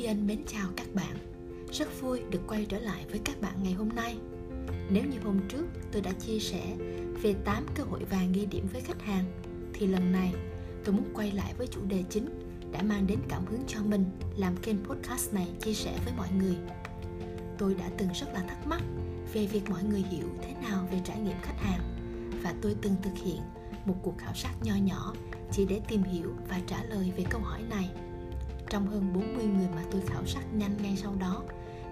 Vivian mến chào các bạn. Rất vui được quay trở lại với các bạn ngày hôm nay. Nếu như hôm trước tôi đã chia sẻ về 8 cơ hội vàng ghi điểm với khách hàng, Thì lần này tôi muốn quay lại với chủ đề chính đã mang đến cảm hứng cho mình làm kênh podcast này chia sẻ với mọi người. Tôi đã từng rất là thắc mắc về việc mọi người hiểu thế nào về trải nghiệm khách hàng và tôi từng thực hiện một cuộc khảo sát nho nhỏ chỉ để tìm hiểu và trả lời về câu hỏi này. Trong hơn 40 người mà tôi khảo sát nhanh ngay sau đó,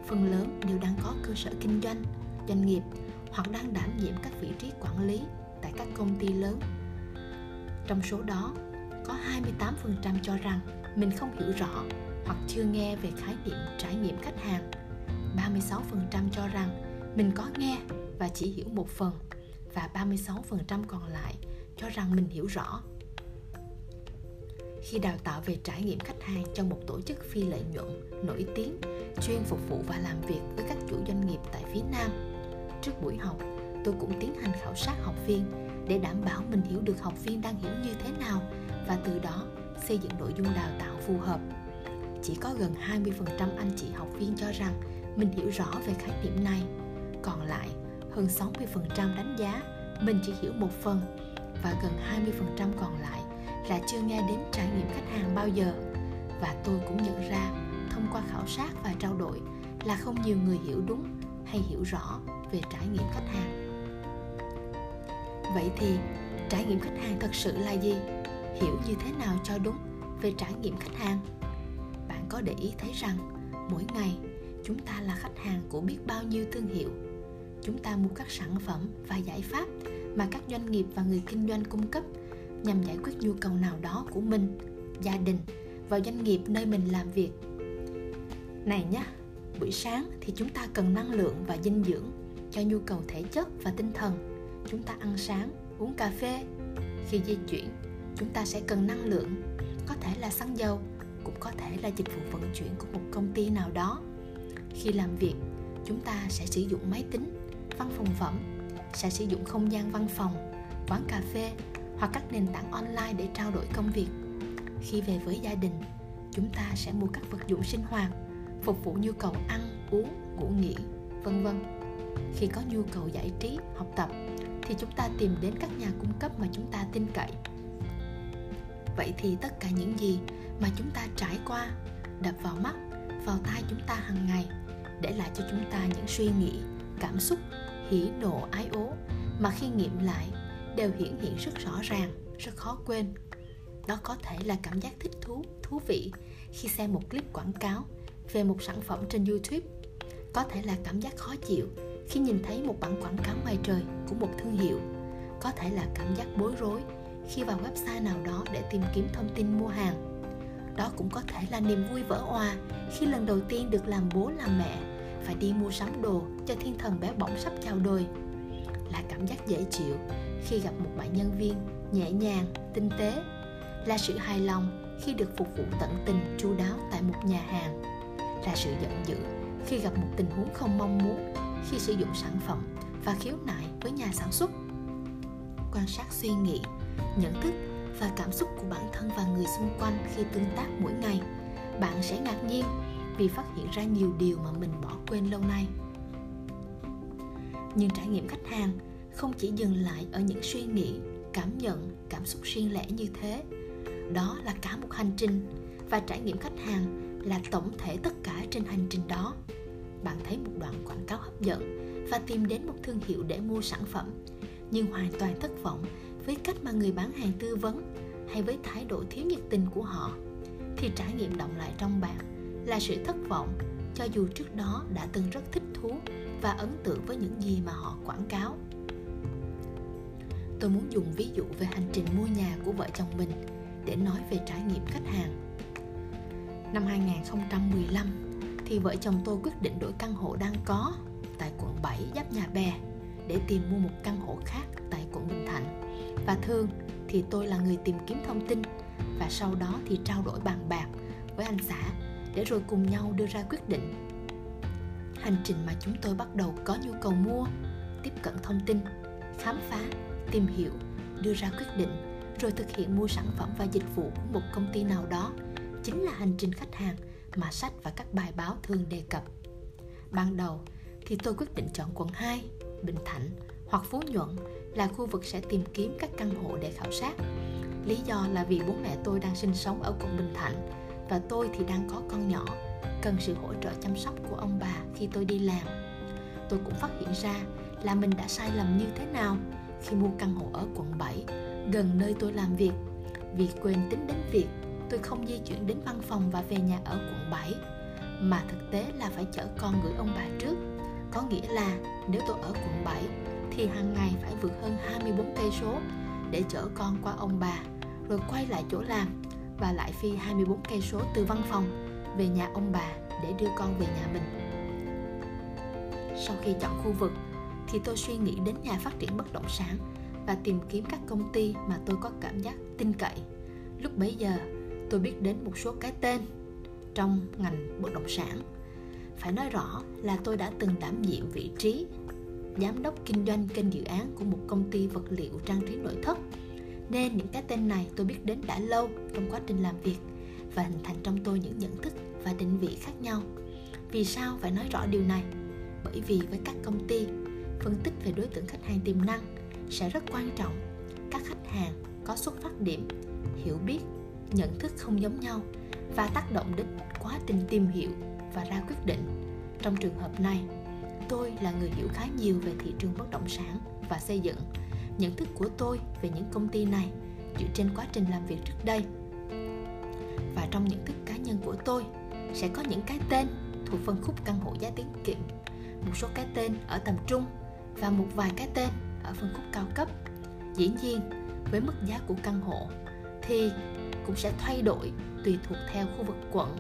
phần lớn đều đang có cơ sở kinh doanh, doanh nghiệp hoặc đang đảm nhiệm các vị trí quản lý tại các công ty lớn. Trong số đó, có 28% cho rằng mình không hiểu rõ hoặc chưa nghe về khái niệm trải nghiệm khách hàng. 36% cho rằng mình có nghe và chỉ hiểu một phần và 36% còn lại cho rằng mình hiểu rõ. Khi đào tạo về trải nghiệm khách hàng cho một tổ chức phi lợi nhuận nổi tiếng chuyên phục vụ và làm việc với các chủ doanh nghiệp tại phía Nam, trước buổi học, tôi cũng tiến hành khảo sát học viên để đảm bảo mình hiểu được học viên đang hiểu như thế nào và từ đó xây dựng nội dung đào tạo phù hợp. Chỉ có gần 20% anh chị học viên cho rằng mình hiểu rõ về khái niệm này, còn lại hơn 60% đánh giá mình chỉ hiểu một phần và gần 20% còn lại là chưa nghe đến trải nghiệm khách hàng bao giờ. Và tôi cũng nhận ra, thông qua khảo sát và trao đổi, là không nhiều người hiểu đúng hay hiểu rõ về trải nghiệm khách hàng. Vậy thì, trải nghiệm khách hàng thật sự là gì? Hiểu như thế nào cho đúng về trải nghiệm khách hàng? Bạn có để ý thấy rằng, mỗi ngày, chúng ta là khách hàng của biết bao nhiêu thương hiệu chúng ta mua các sản phẩm và giải pháp mà các doanh nghiệp và người kinh doanh cung cấp nhằm giải quyết nhu cầu nào đó của mình, gia đình và doanh nghiệp nơi mình làm việc. Này nhé buổi sáng thì chúng ta cần năng lượng và dinh dưỡng cho nhu cầu thể chất và tinh thần. Chúng ta ăn sáng, uống cà phê. Khi di chuyển, chúng ta sẽ cần năng lượng, có thể là xăng dầu, cũng có thể là dịch vụ vận chuyển của một công ty nào đó. Khi làm việc, chúng ta sẽ sử dụng máy tính, văn phòng phẩm, sẽ sử dụng không gian văn phòng, quán cà phê hoặc các nền tảng online để trao đổi công việc. Khi về với gia đình, chúng ta sẽ mua các vật dụng sinh hoạt, phục vụ nhu cầu ăn, uống, ngủ nghỉ, vân vân. Khi có nhu cầu giải trí, học tập, thì chúng ta tìm đến các nhà cung cấp mà chúng ta tin cậy. Vậy thì tất cả những gì mà chúng ta trải qua đập vào mắt, vào tai chúng ta hàng ngày để lại cho chúng ta những suy nghĩ, cảm xúc, hỉ nộ, ái ố mà khi nghiệm lại đều hiển hiện rất rõ ràng, rất khó quên. Đó có thể là cảm giác thích thú thú vị khi xem một clip quảng cáo về một sản phẩm trên youtube. Có thể là cảm giác khó chịu khi nhìn thấy một bản quảng cáo ngoài trời của một thương hiệu. Có thể là cảm giác bối rối khi vào website nào đó để tìm kiếm thông tin mua hàng. Đó cũng có thể là niềm vui vỡ òa khi lần đầu tiên được làm bố, làm mẹ phải đi mua sắm đồ cho thiên thần bé bỏng sắp chào đời. Là cảm giác dễ chịu khi gặp một bạn nhân viên, nhẹ nhàng, tinh tế, là sự hài lòng khi được phục vụ tận tình, chu đáo tại một nhà hàng, là sự giận dữ khi gặp một tình huống không mong muốn khi sử dụng sản phẩm và khiếu nại với nhà sản xuất. Quan sát suy nghĩ, nhận thức và cảm xúc của bản thân và người xung quanh khi tương tác mỗi ngày, bạn sẽ ngạc nhiên vì phát hiện ra nhiều điều mà mình bỏ quên lâu nay. Nhưng trải nghiệm khách hàng không chỉ dừng lại ở những suy nghĩ, cảm nhận, cảm xúc riêng lẻ như thế. Đó là cả một hành trình và trải nghiệm khách hàng là tổng thể tất cả trên hành trình đó. Bạn thấy một đoạn quảng cáo hấp dẫn và tìm đến một thương hiệu để mua sản phẩm, nhưng hoàn toàn thất vọng với cách mà người bán hàng tư vấn hay với thái độ thiếu nhiệt tình của họ, thì trải nghiệm động lại trong bạn là sự thất vọng, cho dù trước đó đã từng rất thích thú và ấn tượng với những gì mà họ quảng cáo tôi muốn dùng ví dụ về hành trình mua nhà của vợ chồng mình để nói về trải nghiệm khách hàng. Năm 2015 thì vợ chồng tôi quyết định đổi căn hộ đang có tại quận 7 giáp nhà bè để tìm mua một căn hộ khác tại quận Bình Thạnh. Và thường thì tôi là người tìm kiếm thông tin và sau đó thì trao đổi bàn bạc với anh xã để rồi cùng nhau đưa ra quyết định. Hành trình mà chúng tôi bắt đầu có nhu cầu mua, tiếp cận thông tin, khám phá tìm hiểu đưa ra quyết định rồi thực hiện mua sản phẩm và dịch vụ của một công ty nào đó chính là hành trình khách hàng mà sách và các bài báo thường đề cập. Ban đầu thì tôi quyết định chọn quận 2, Bình Thạnh hoặc Phú Nhuận là khu vực sẽ tìm kiếm các căn hộ để khảo sát. Lý do là vì bố mẹ tôi đang sinh sống ở quận Bình Thạnh và tôi thì đang có con nhỏ, cần sự hỗ trợ chăm sóc của ông bà khi tôi đi làm. Tôi cũng phát hiện ra là mình đã sai lầm như thế nào khi mua căn hộ ở quận 7, gần nơi tôi làm việc, vì quên tính đến việc tôi không di chuyển đến văn phòng và về nhà ở quận 7 mà thực tế là phải chở con gửi ông bà trước. Có nghĩa là nếu tôi ở quận 7 thì hàng ngày phải vượt hơn 24 cây số để chở con qua ông bà rồi quay lại chỗ làm và lại phi 24 cây số từ văn phòng về nhà ông bà để đưa con về nhà mình. Sau khi chọn khu vực thì tôi suy nghĩ đến nhà phát triển bất động sản và tìm kiếm các công ty mà tôi có cảm giác tin cậy. Lúc bấy giờ, tôi biết đến một số cái tên trong ngành bất động sản. Phải nói rõ là tôi đã từng đảm nhiệm vị trí giám đốc kinh doanh kênh dự án của một công ty vật liệu trang trí nội thất. Nên những cái tên này tôi biết đến đã lâu trong quá trình làm việc và hình thành trong tôi những nhận thức và định vị khác nhau. Vì sao phải nói rõ điều này? Bởi vì với các công ty, phân tích về đối tượng khách hàng tiềm năng sẽ rất quan trọng. Các khách hàng có xuất phát điểm, hiểu biết, nhận thức không giống nhau và tác động đến quá trình tìm hiểu và ra quyết định. Trong trường hợp này, tôi là người hiểu khá nhiều về thị trường bất động sản và xây dựng. Nhận thức của tôi về những công ty này dựa trên quá trình làm việc trước đây. Và trong nhận thức cá nhân của tôi sẽ có những cái tên thuộc phân khúc căn hộ giá tiết kiệm, một số cái tên ở tầm trung và một vài cái tên ở phân khúc cao cấp. Dĩ nhiên, với mức giá của căn hộ thì cũng sẽ thay đổi tùy thuộc theo khu vực quận,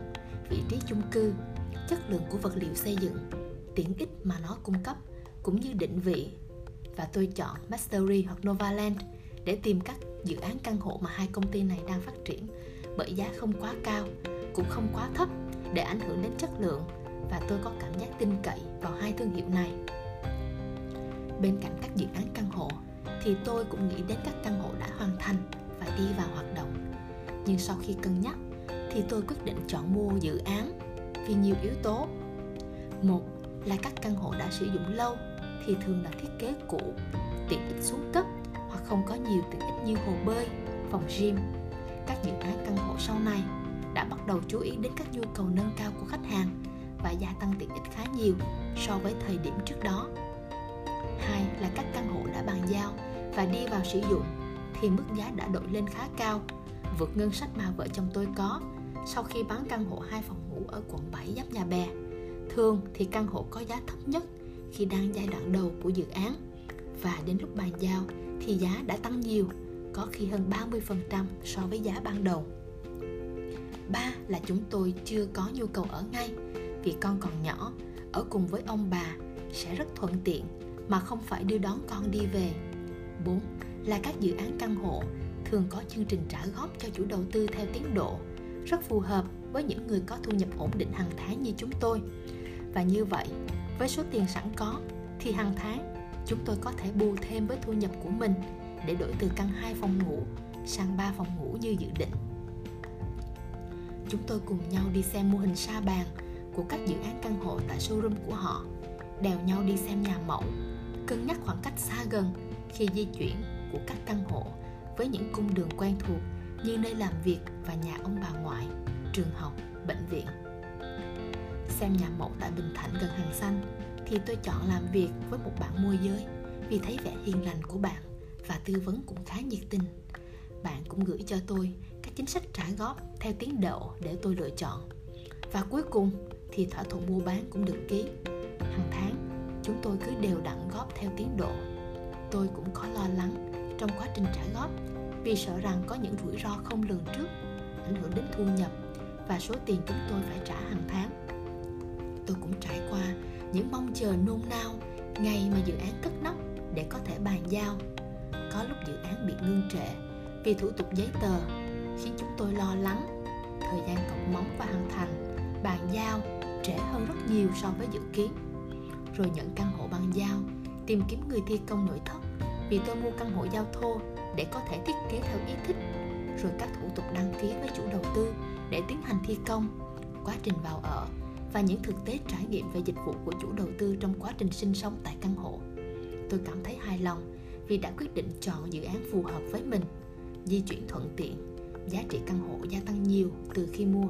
vị trí chung cư, chất lượng của vật liệu xây dựng, tiện ích mà nó cung cấp cũng như định vị. Và tôi chọn Mastery hoặc Novaland để tìm các dự án căn hộ mà hai công ty này đang phát triển bởi giá không quá cao, cũng không quá thấp để ảnh hưởng đến chất lượng và tôi có cảm giác tin cậy vào hai thương hiệu này. Bên cạnh các dự án căn hộ thì tôi cũng nghĩ đến các căn hộ đã hoàn thành và đi vào hoạt động. Nhưng sau khi cân nhắc thì tôi quyết định chọn mua dự án vì nhiều yếu tố. Một là các căn hộ đã sử dụng lâu thì thường là thiết kế cũ, tiện ích xuống cấp hoặc không có nhiều tiện ích như hồ bơi, phòng gym. Các dự án căn hộ sau này đã bắt đầu chú ý đến các nhu cầu nâng cao của khách hàng và gia tăng tiện ích khá nhiều so với thời điểm trước đó. Hai là các căn hộ đã bàn giao và đi vào sử dụng thì mức giá đã đội lên khá cao, vượt ngân sách mà vợ chồng tôi có sau khi bán căn hộ hai phòng ngủ ở quận 7 giáp nhà bè. Thường thì căn hộ có giá thấp nhất khi đang giai đoạn đầu của dự án và đến lúc bàn giao thì giá đã tăng nhiều, có khi hơn 30% so với giá ban đầu. Ba là chúng tôi chưa có nhu cầu ở ngay vì con còn nhỏ, ở cùng với ông bà sẽ rất thuận tiện mà không phải đưa đón con đi về. 4. Là các dự án căn hộ thường có chương trình trả góp cho chủ đầu tư theo tiến độ, rất phù hợp với những người có thu nhập ổn định hàng tháng như chúng tôi. Và như vậy, với số tiền sẵn có thì hàng tháng chúng tôi có thể bù thêm với thu nhập của mình để đổi từ căn 2 phòng ngủ sang 3 phòng ngủ như dự định. Chúng tôi cùng nhau đi xem mô hình sa bàn của các dự án căn hộ tại showroom của họ, đèo nhau đi xem nhà mẫu, cân nhắc khoảng cách xa gần khi di chuyển của các căn hộ với những cung đường quen thuộc như nơi làm việc và nhà ông bà ngoại, trường học, bệnh viện. Xem nhà mẫu tại Bình Thạnh gần hàng xanh thì tôi chọn làm việc với một bạn môi giới vì thấy vẻ hiền lành của bạn và tư vấn cũng khá nhiệt tình. Bạn cũng gửi cho tôi các chính sách trả góp theo tiến độ để tôi lựa chọn. Và cuối cùng thì thỏa thuận mua bán cũng được ký. Hàng tháng chúng tôi cứ đều đặn góp theo tiến độ. Tôi cũng có lo lắng trong quá trình trả góp vì sợ rằng có những rủi ro không lường trước ảnh hưởng đến thu nhập và số tiền chúng tôi phải trả hàng tháng. Tôi cũng trải qua những mong chờ nôn nao ngày mà dự án cất nóc để có thể bàn giao. Có lúc dự án bị ngưng trệ vì thủ tục giấy tờ khiến chúng tôi lo lắng. Thời gian cộng móng và hoàn thành, bàn giao trễ hơn rất nhiều so với dự kiến. Rồi nhận căn hộ bàn giao, tìm kiếm người thi công nội thất vì tôi mua căn hộ giao thô để có thể thiết kế theo ý thích rồi các thủ tục đăng ký với chủ đầu tư để tiến hành thi công quá trình vào ở và những thực tế trải nghiệm về dịch vụ của chủ đầu tư trong quá trình sinh sống tại căn hộ. Tôi cảm thấy hài lòng vì đã quyết định chọn dự án phù hợp với mình, di chuyển thuận tiện, giá trị căn hộ gia tăng nhiều từ khi mua.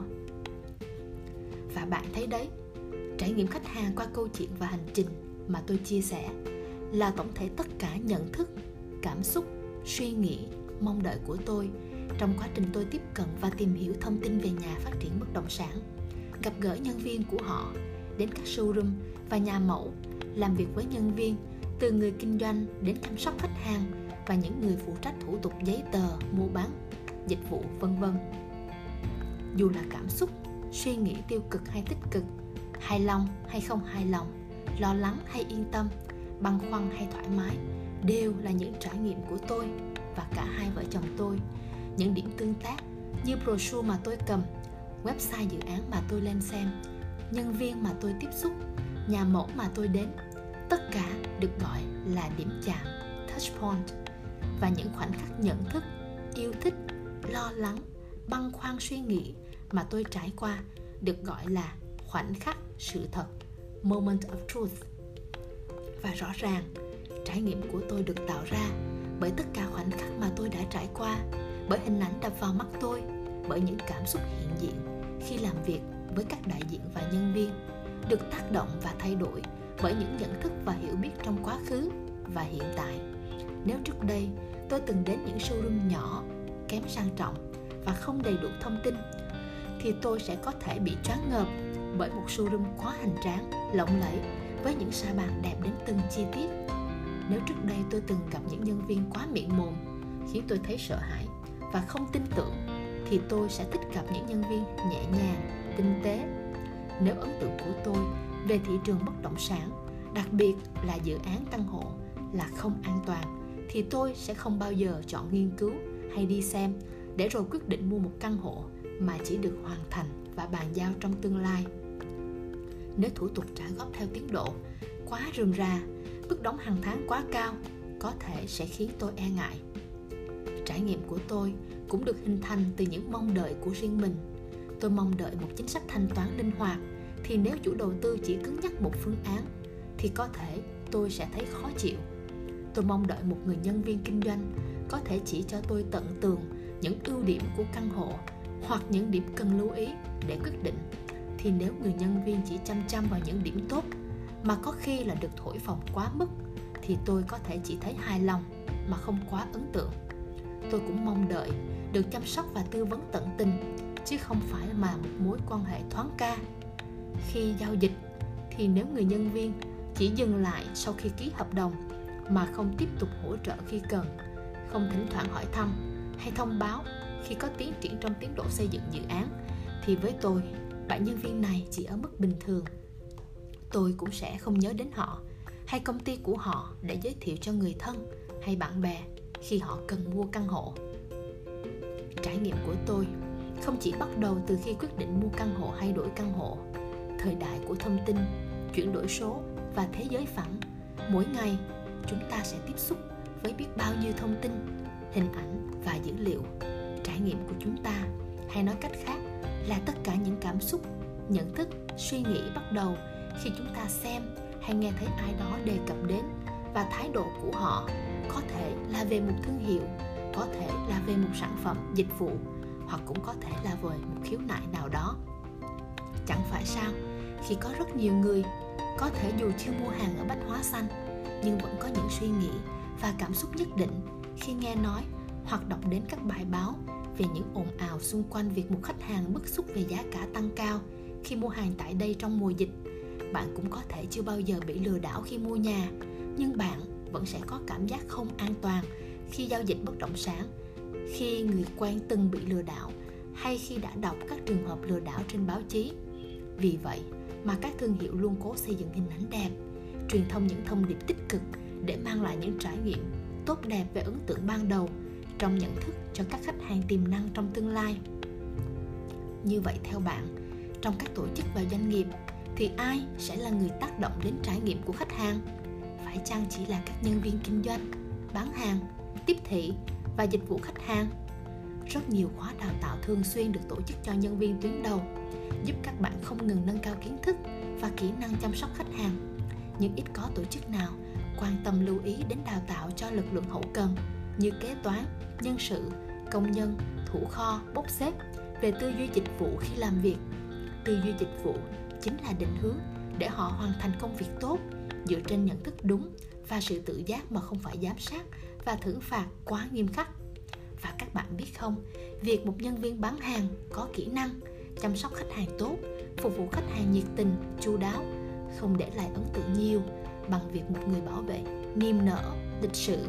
Và bạn thấy đấy, trải nghiệm khách hàng qua câu chuyện và hành trình mà tôi chia sẻ là tổng thể tất cả nhận thức, cảm xúc, suy nghĩ, mong đợi của tôi trong quá trình tôi tiếp cận và tìm hiểu thông tin về nhà phát triển bất động sản gặp gỡ nhân viên của họ đến các showroom và nhà mẫu làm việc với nhân viên từ người kinh doanh đến chăm sóc khách hàng và những người phụ trách thủ tục giấy tờ mua bán dịch vụ vân vân. Dù là cảm xúc suy nghĩ tiêu cực hay tích cực hài lòng hay không hài lòng, lo lắng hay yên tâm, băn khoăn hay thoải mái, đều là những trải nghiệm của tôi và cả hai vợ chồng tôi. Những điểm tương tác như brochure mà tôi cầm, website dự án mà tôi lên xem, nhân viên mà tôi tiếp xúc, nhà mẫu mà tôi đến, tất cả được gọi là điểm chạm, touch point. Và những khoảnh khắc nhận thức, yêu thích, lo lắng, băn khoăn suy nghĩ mà tôi trải qua được gọi là khoảnh khắc sự thật, moment of truth. Và rõ ràng, trải nghiệm của tôi được tạo ra bởi tất cả khoảnh khắc mà tôi đã trải qua, bởi hình ảnh đập vào mắt tôi, bởi những cảm xúc hiện diện khi làm việc với các đại diện và nhân viên, được tác động và thay đổi bởi những nhận thức và hiểu biết trong quá khứ và hiện tại. Nếu trước đây tôi từng đến những showroom nhỏ, kém sang trọng và không đầy đủ thông tin, thì tôi sẽ có thể bị choáng ngợp bởi một showroom quá hành tráng, lộng lẫy với những sa bàn đẹp đến từng chi tiết. Nếu trước đây tôi từng gặp những nhân viên quá miệng mồm, khiến tôi thấy sợ hãi và không tin tưởng, thì tôi sẽ thích gặp những nhân viên nhẹ nhàng, tinh tế. Nếu ấn tượng của tôi về thị trường bất động sản, đặc biệt là dự án căn hộ, là không an toàn, thì tôi sẽ không bao giờ chọn nghiên cứu hay đi xem để rồi quyết định mua một căn hộ mà chỉ được hoàn thành và bàn giao trong tương lai. Nếu thủ tục trả góp theo tiến độ quá rườm rà, mức đóng hàng tháng quá cao, có thể sẽ khiến tôi e ngại. Trải nghiệm của tôi cũng được hình thành từ những mong đợi của riêng mình. Tôi mong đợi một chính sách thanh toán linh hoạt, thì nếu chủ đầu tư chỉ cứng nhắc một phương án, thì có thể tôi sẽ thấy khó chịu. Tôi mong đợi một người nhân viên kinh doanh có thể chỉ cho tôi tận tường những ưu điểm của căn hộ hoặc những điểm cần lưu ý để quyết định, thì nếu người nhân viên chỉ chăm chăm vào những điểm tốt mà có khi là được thổi phồng quá mức, thì tôi có thể chỉ thấy hài lòng mà không quá ấn tượng. Tôi cũng mong đợi được chăm sóc và tư vấn tận tình, chứ không phải mà một mối quan hệ thoáng ca. Khi giao dịch, thì nếu người nhân viên chỉ dừng lại sau khi ký hợp đồng mà không tiếp tục hỗ trợ khi cần, không thỉnh thoảng hỏi thăm hay thông báo khi có tiến triển trong tiến độ xây dựng dự án, thì với tôi, bạn nhân viên này chỉ ở mức bình thường. Tôi cũng sẽ không nhớ đến họ, hay công ty của họ để giới thiệu cho người thân hay bạn bè khi họ cần mua căn hộ. Trải nghiệm của tôi không chỉ bắt đầu từ khi quyết định mua căn hộ hay đổi căn hộ. Thời đại của thông tin, chuyển đổi số và thế giới phẳng, mỗi ngày chúng ta sẽ tiếp xúc với biết bao nhiêu thông tin, hình ảnh và dữ liệu trải nghiệm của chúng ta. Hay nói cách khác là tất cả những cảm xúc, nhận thức, suy nghĩ bắt đầu khi chúng ta xem hay nghe thấy ai đó đề cập đến và thái độ của họ có thể là về một thương hiệu, có thể là về một sản phẩm, dịch vụ hoặc cũng có thể là về một khiếu nại nào đó. Chẳng phải sao, khi có rất nhiều người có thể dù chưa mua hàng ở bách hóa xanh nhưng vẫn có những suy nghĩ và cảm xúc nhất định khi nghe nói hoặc đọc đến các bài báo về những ồn ào xung quanh việc một khách hàng bức xúc về giá cả tăng cao khi mua hàng tại đây trong mùa dịch. Bạn cũng có thể chưa bao giờ bị lừa đảo khi mua nhà, nhưng bạn vẫn sẽ có cảm giác không an toàn khi giao dịch bất động sản, khi người quen từng bị lừa đảo hay khi đã đọc các trường hợp lừa đảo trên báo chí. Vì vậy mà các thương hiệu luôn cố xây dựng hình ảnh đẹp, truyền thông những thông điệp tích cực để mang lại những trải nghiệm tốt đẹp về ấn tượng ban đầu trong nhận thức cho các khách hàng tiềm năng trong tương lai. Như vậy theo bạn, trong các tổ chức và doanh nghiệp thì ai sẽ là người tác động đến trải nghiệm của khách hàng? Phải chăng chỉ là các nhân viên kinh doanh, bán hàng, tiếp thị và dịch vụ khách hàng? Rất nhiều khóa đào tạo thường xuyên được tổ chức cho nhân viên tuyến đầu, giúp các bạn không ngừng nâng cao kiến thức và kỹ năng chăm sóc khách hàng. Nhưng ít có tổ chức nào quan tâm lưu ý đến đào tạo cho lực lượng hậu cần như kế toán, nhân sự, công nhân, thủ kho, bốc xếp, về tư duy dịch vụ khi làm việc. Tư duy dịch vụ chính là định hướng để họ hoàn thành công việc tốt dựa trên nhận thức đúng và sự tự giác mà không phải giám sát và thưởng phạt quá nghiêm khắc. Và các bạn biết không, việc một nhân viên bán hàng có kỹ năng, chăm sóc khách hàng tốt, phục vụ khách hàng nhiệt tình, chu đáo, không để lại ấn tượng nhiều bằng việc một người bảo vệ, niềm nở, lịch sự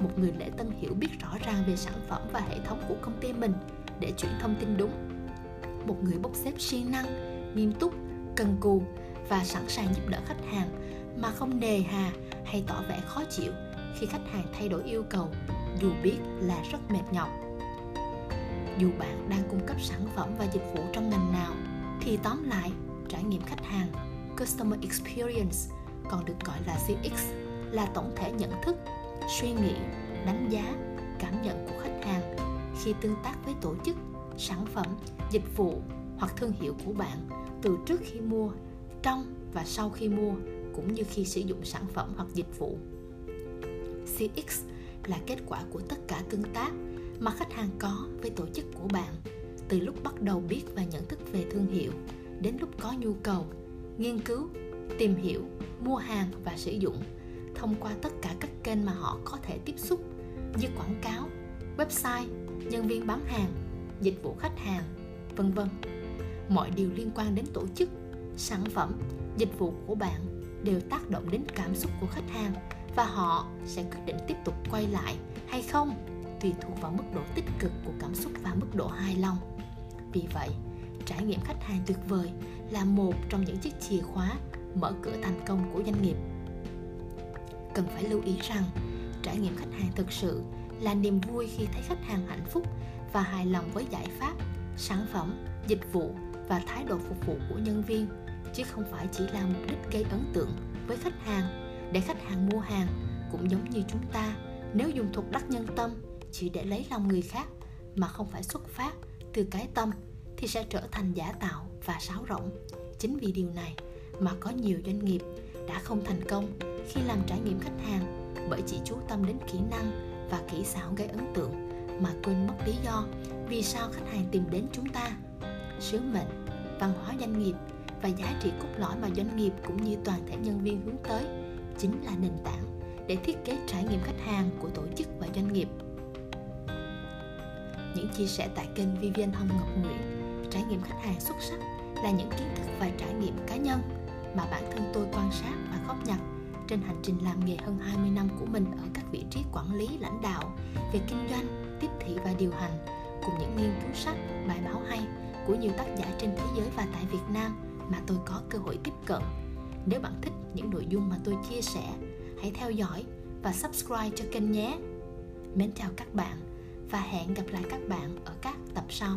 một người lễ tân hiểu biết rõ ràng về sản phẩm và hệ thống của công ty mình để chuyển thông tin đúng. Một người bốc xếp siêng năng, nghiêm túc, cần cù và sẵn sàng giúp đỡ khách hàng mà không nề hà hay tỏ vẻ khó chịu khi khách hàng thay đổi yêu cầu, dù biết là rất mệt nhọc. Dù bạn đang cung cấp sản phẩm và dịch vụ trong ngành nào, thì tóm lại, trải nghiệm khách hàng, customer experience còn được gọi là cx là tổng thể nhận thức suy nghĩ, đánh giá, cảm nhận của khách hàng khi tương tác với tổ chức, sản phẩm, dịch vụ hoặc thương hiệu của bạn từ trước khi mua, trong và sau khi mua cũng như khi sử dụng sản phẩm hoặc dịch vụ. Cx là kết quả của tất cả tương tác mà khách hàng có với tổ chức của bạn, từ lúc bắt đầu biết và nhận thức về thương hiệu đến lúc có nhu cầu, nghiên cứu, tìm hiểu, mua hàng và sử dụng thông qua tất cả các kênh mà họ có thể tiếp xúc như quảng cáo, website, nhân viên bán hàng, dịch vụ khách hàng, vân vân. Mọi điều liên quan đến tổ chức, sản phẩm, dịch vụ của bạn đều tác động đến cảm xúc của khách hàng và họ sẽ quyết định tiếp tục quay lại hay không tùy thuộc vào mức độ tích cực của cảm xúc và mức độ hài lòng. Vì vậy, trải nghiệm khách hàng tuyệt vời là một trong những chiếc chìa khóa mở cửa thành công của doanh nghiệp cần phải lưu ý rằng, trải nghiệm khách hàng thực sự là niềm vui khi thấy khách hàng hạnh phúc và hài lòng với giải pháp, sản phẩm, dịch vụ và thái độ phục vụ của nhân viên, chứ không phải chỉ là mục đích gây ấn tượng với khách hàng, để khách hàng mua hàng. Cũng giống như chúng ta, nếu dùng thuật đắc nhân tâm, chỉ để lấy lòng người khác mà không phải xuất phát từ cái tâm thì sẽ trở thành giả tạo và sáo rỗng. Chính vì điều này mà có nhiều doanh nghiệp đã không thành công khi làm trải nghiệm khách hàng bởi chỉ chú tâm đến kỹ năng và kỹ xảo gây ấn tượng mà quên mất lý do vì sao khách hàng tìm đến chúng ta. Sứ mệnh, văn hóa doanh nghiệp và giá trị cốt lõi mà doanh nghiệp cũng như toàn thể nhân viên hướng tới chính là nền tảng để thiết kế trải nghiệm khách hàng của tổ chức và doanh nghiệp. Những chia sẻ tại kênh Vivian Hồng Ngọc Nguyễn, trải nghiệm khách hàng xuất sắc là những kiến thức và trải nghiệm cá nhân mà bản thân tôi quan sát và góp nhặt trên hành trình làm nghề hơn 20 năm của mình ở các vị trí quản lý lãnh đạo về kinh doanh, tiếp thị và điều hành cùng những nghiên cứu sách, bài báo hay của nhiều tác giả trên thế giới và tại Việt Nam mà tôi có cơ hội tiếp cận. Nếu bạn thích những nội dung mà tôi chia sẻ, hãy theo dõi và subscribe cho kênh nhé. Mến chào các bạn và hẹn gặp lại các bạn ở các tập sau.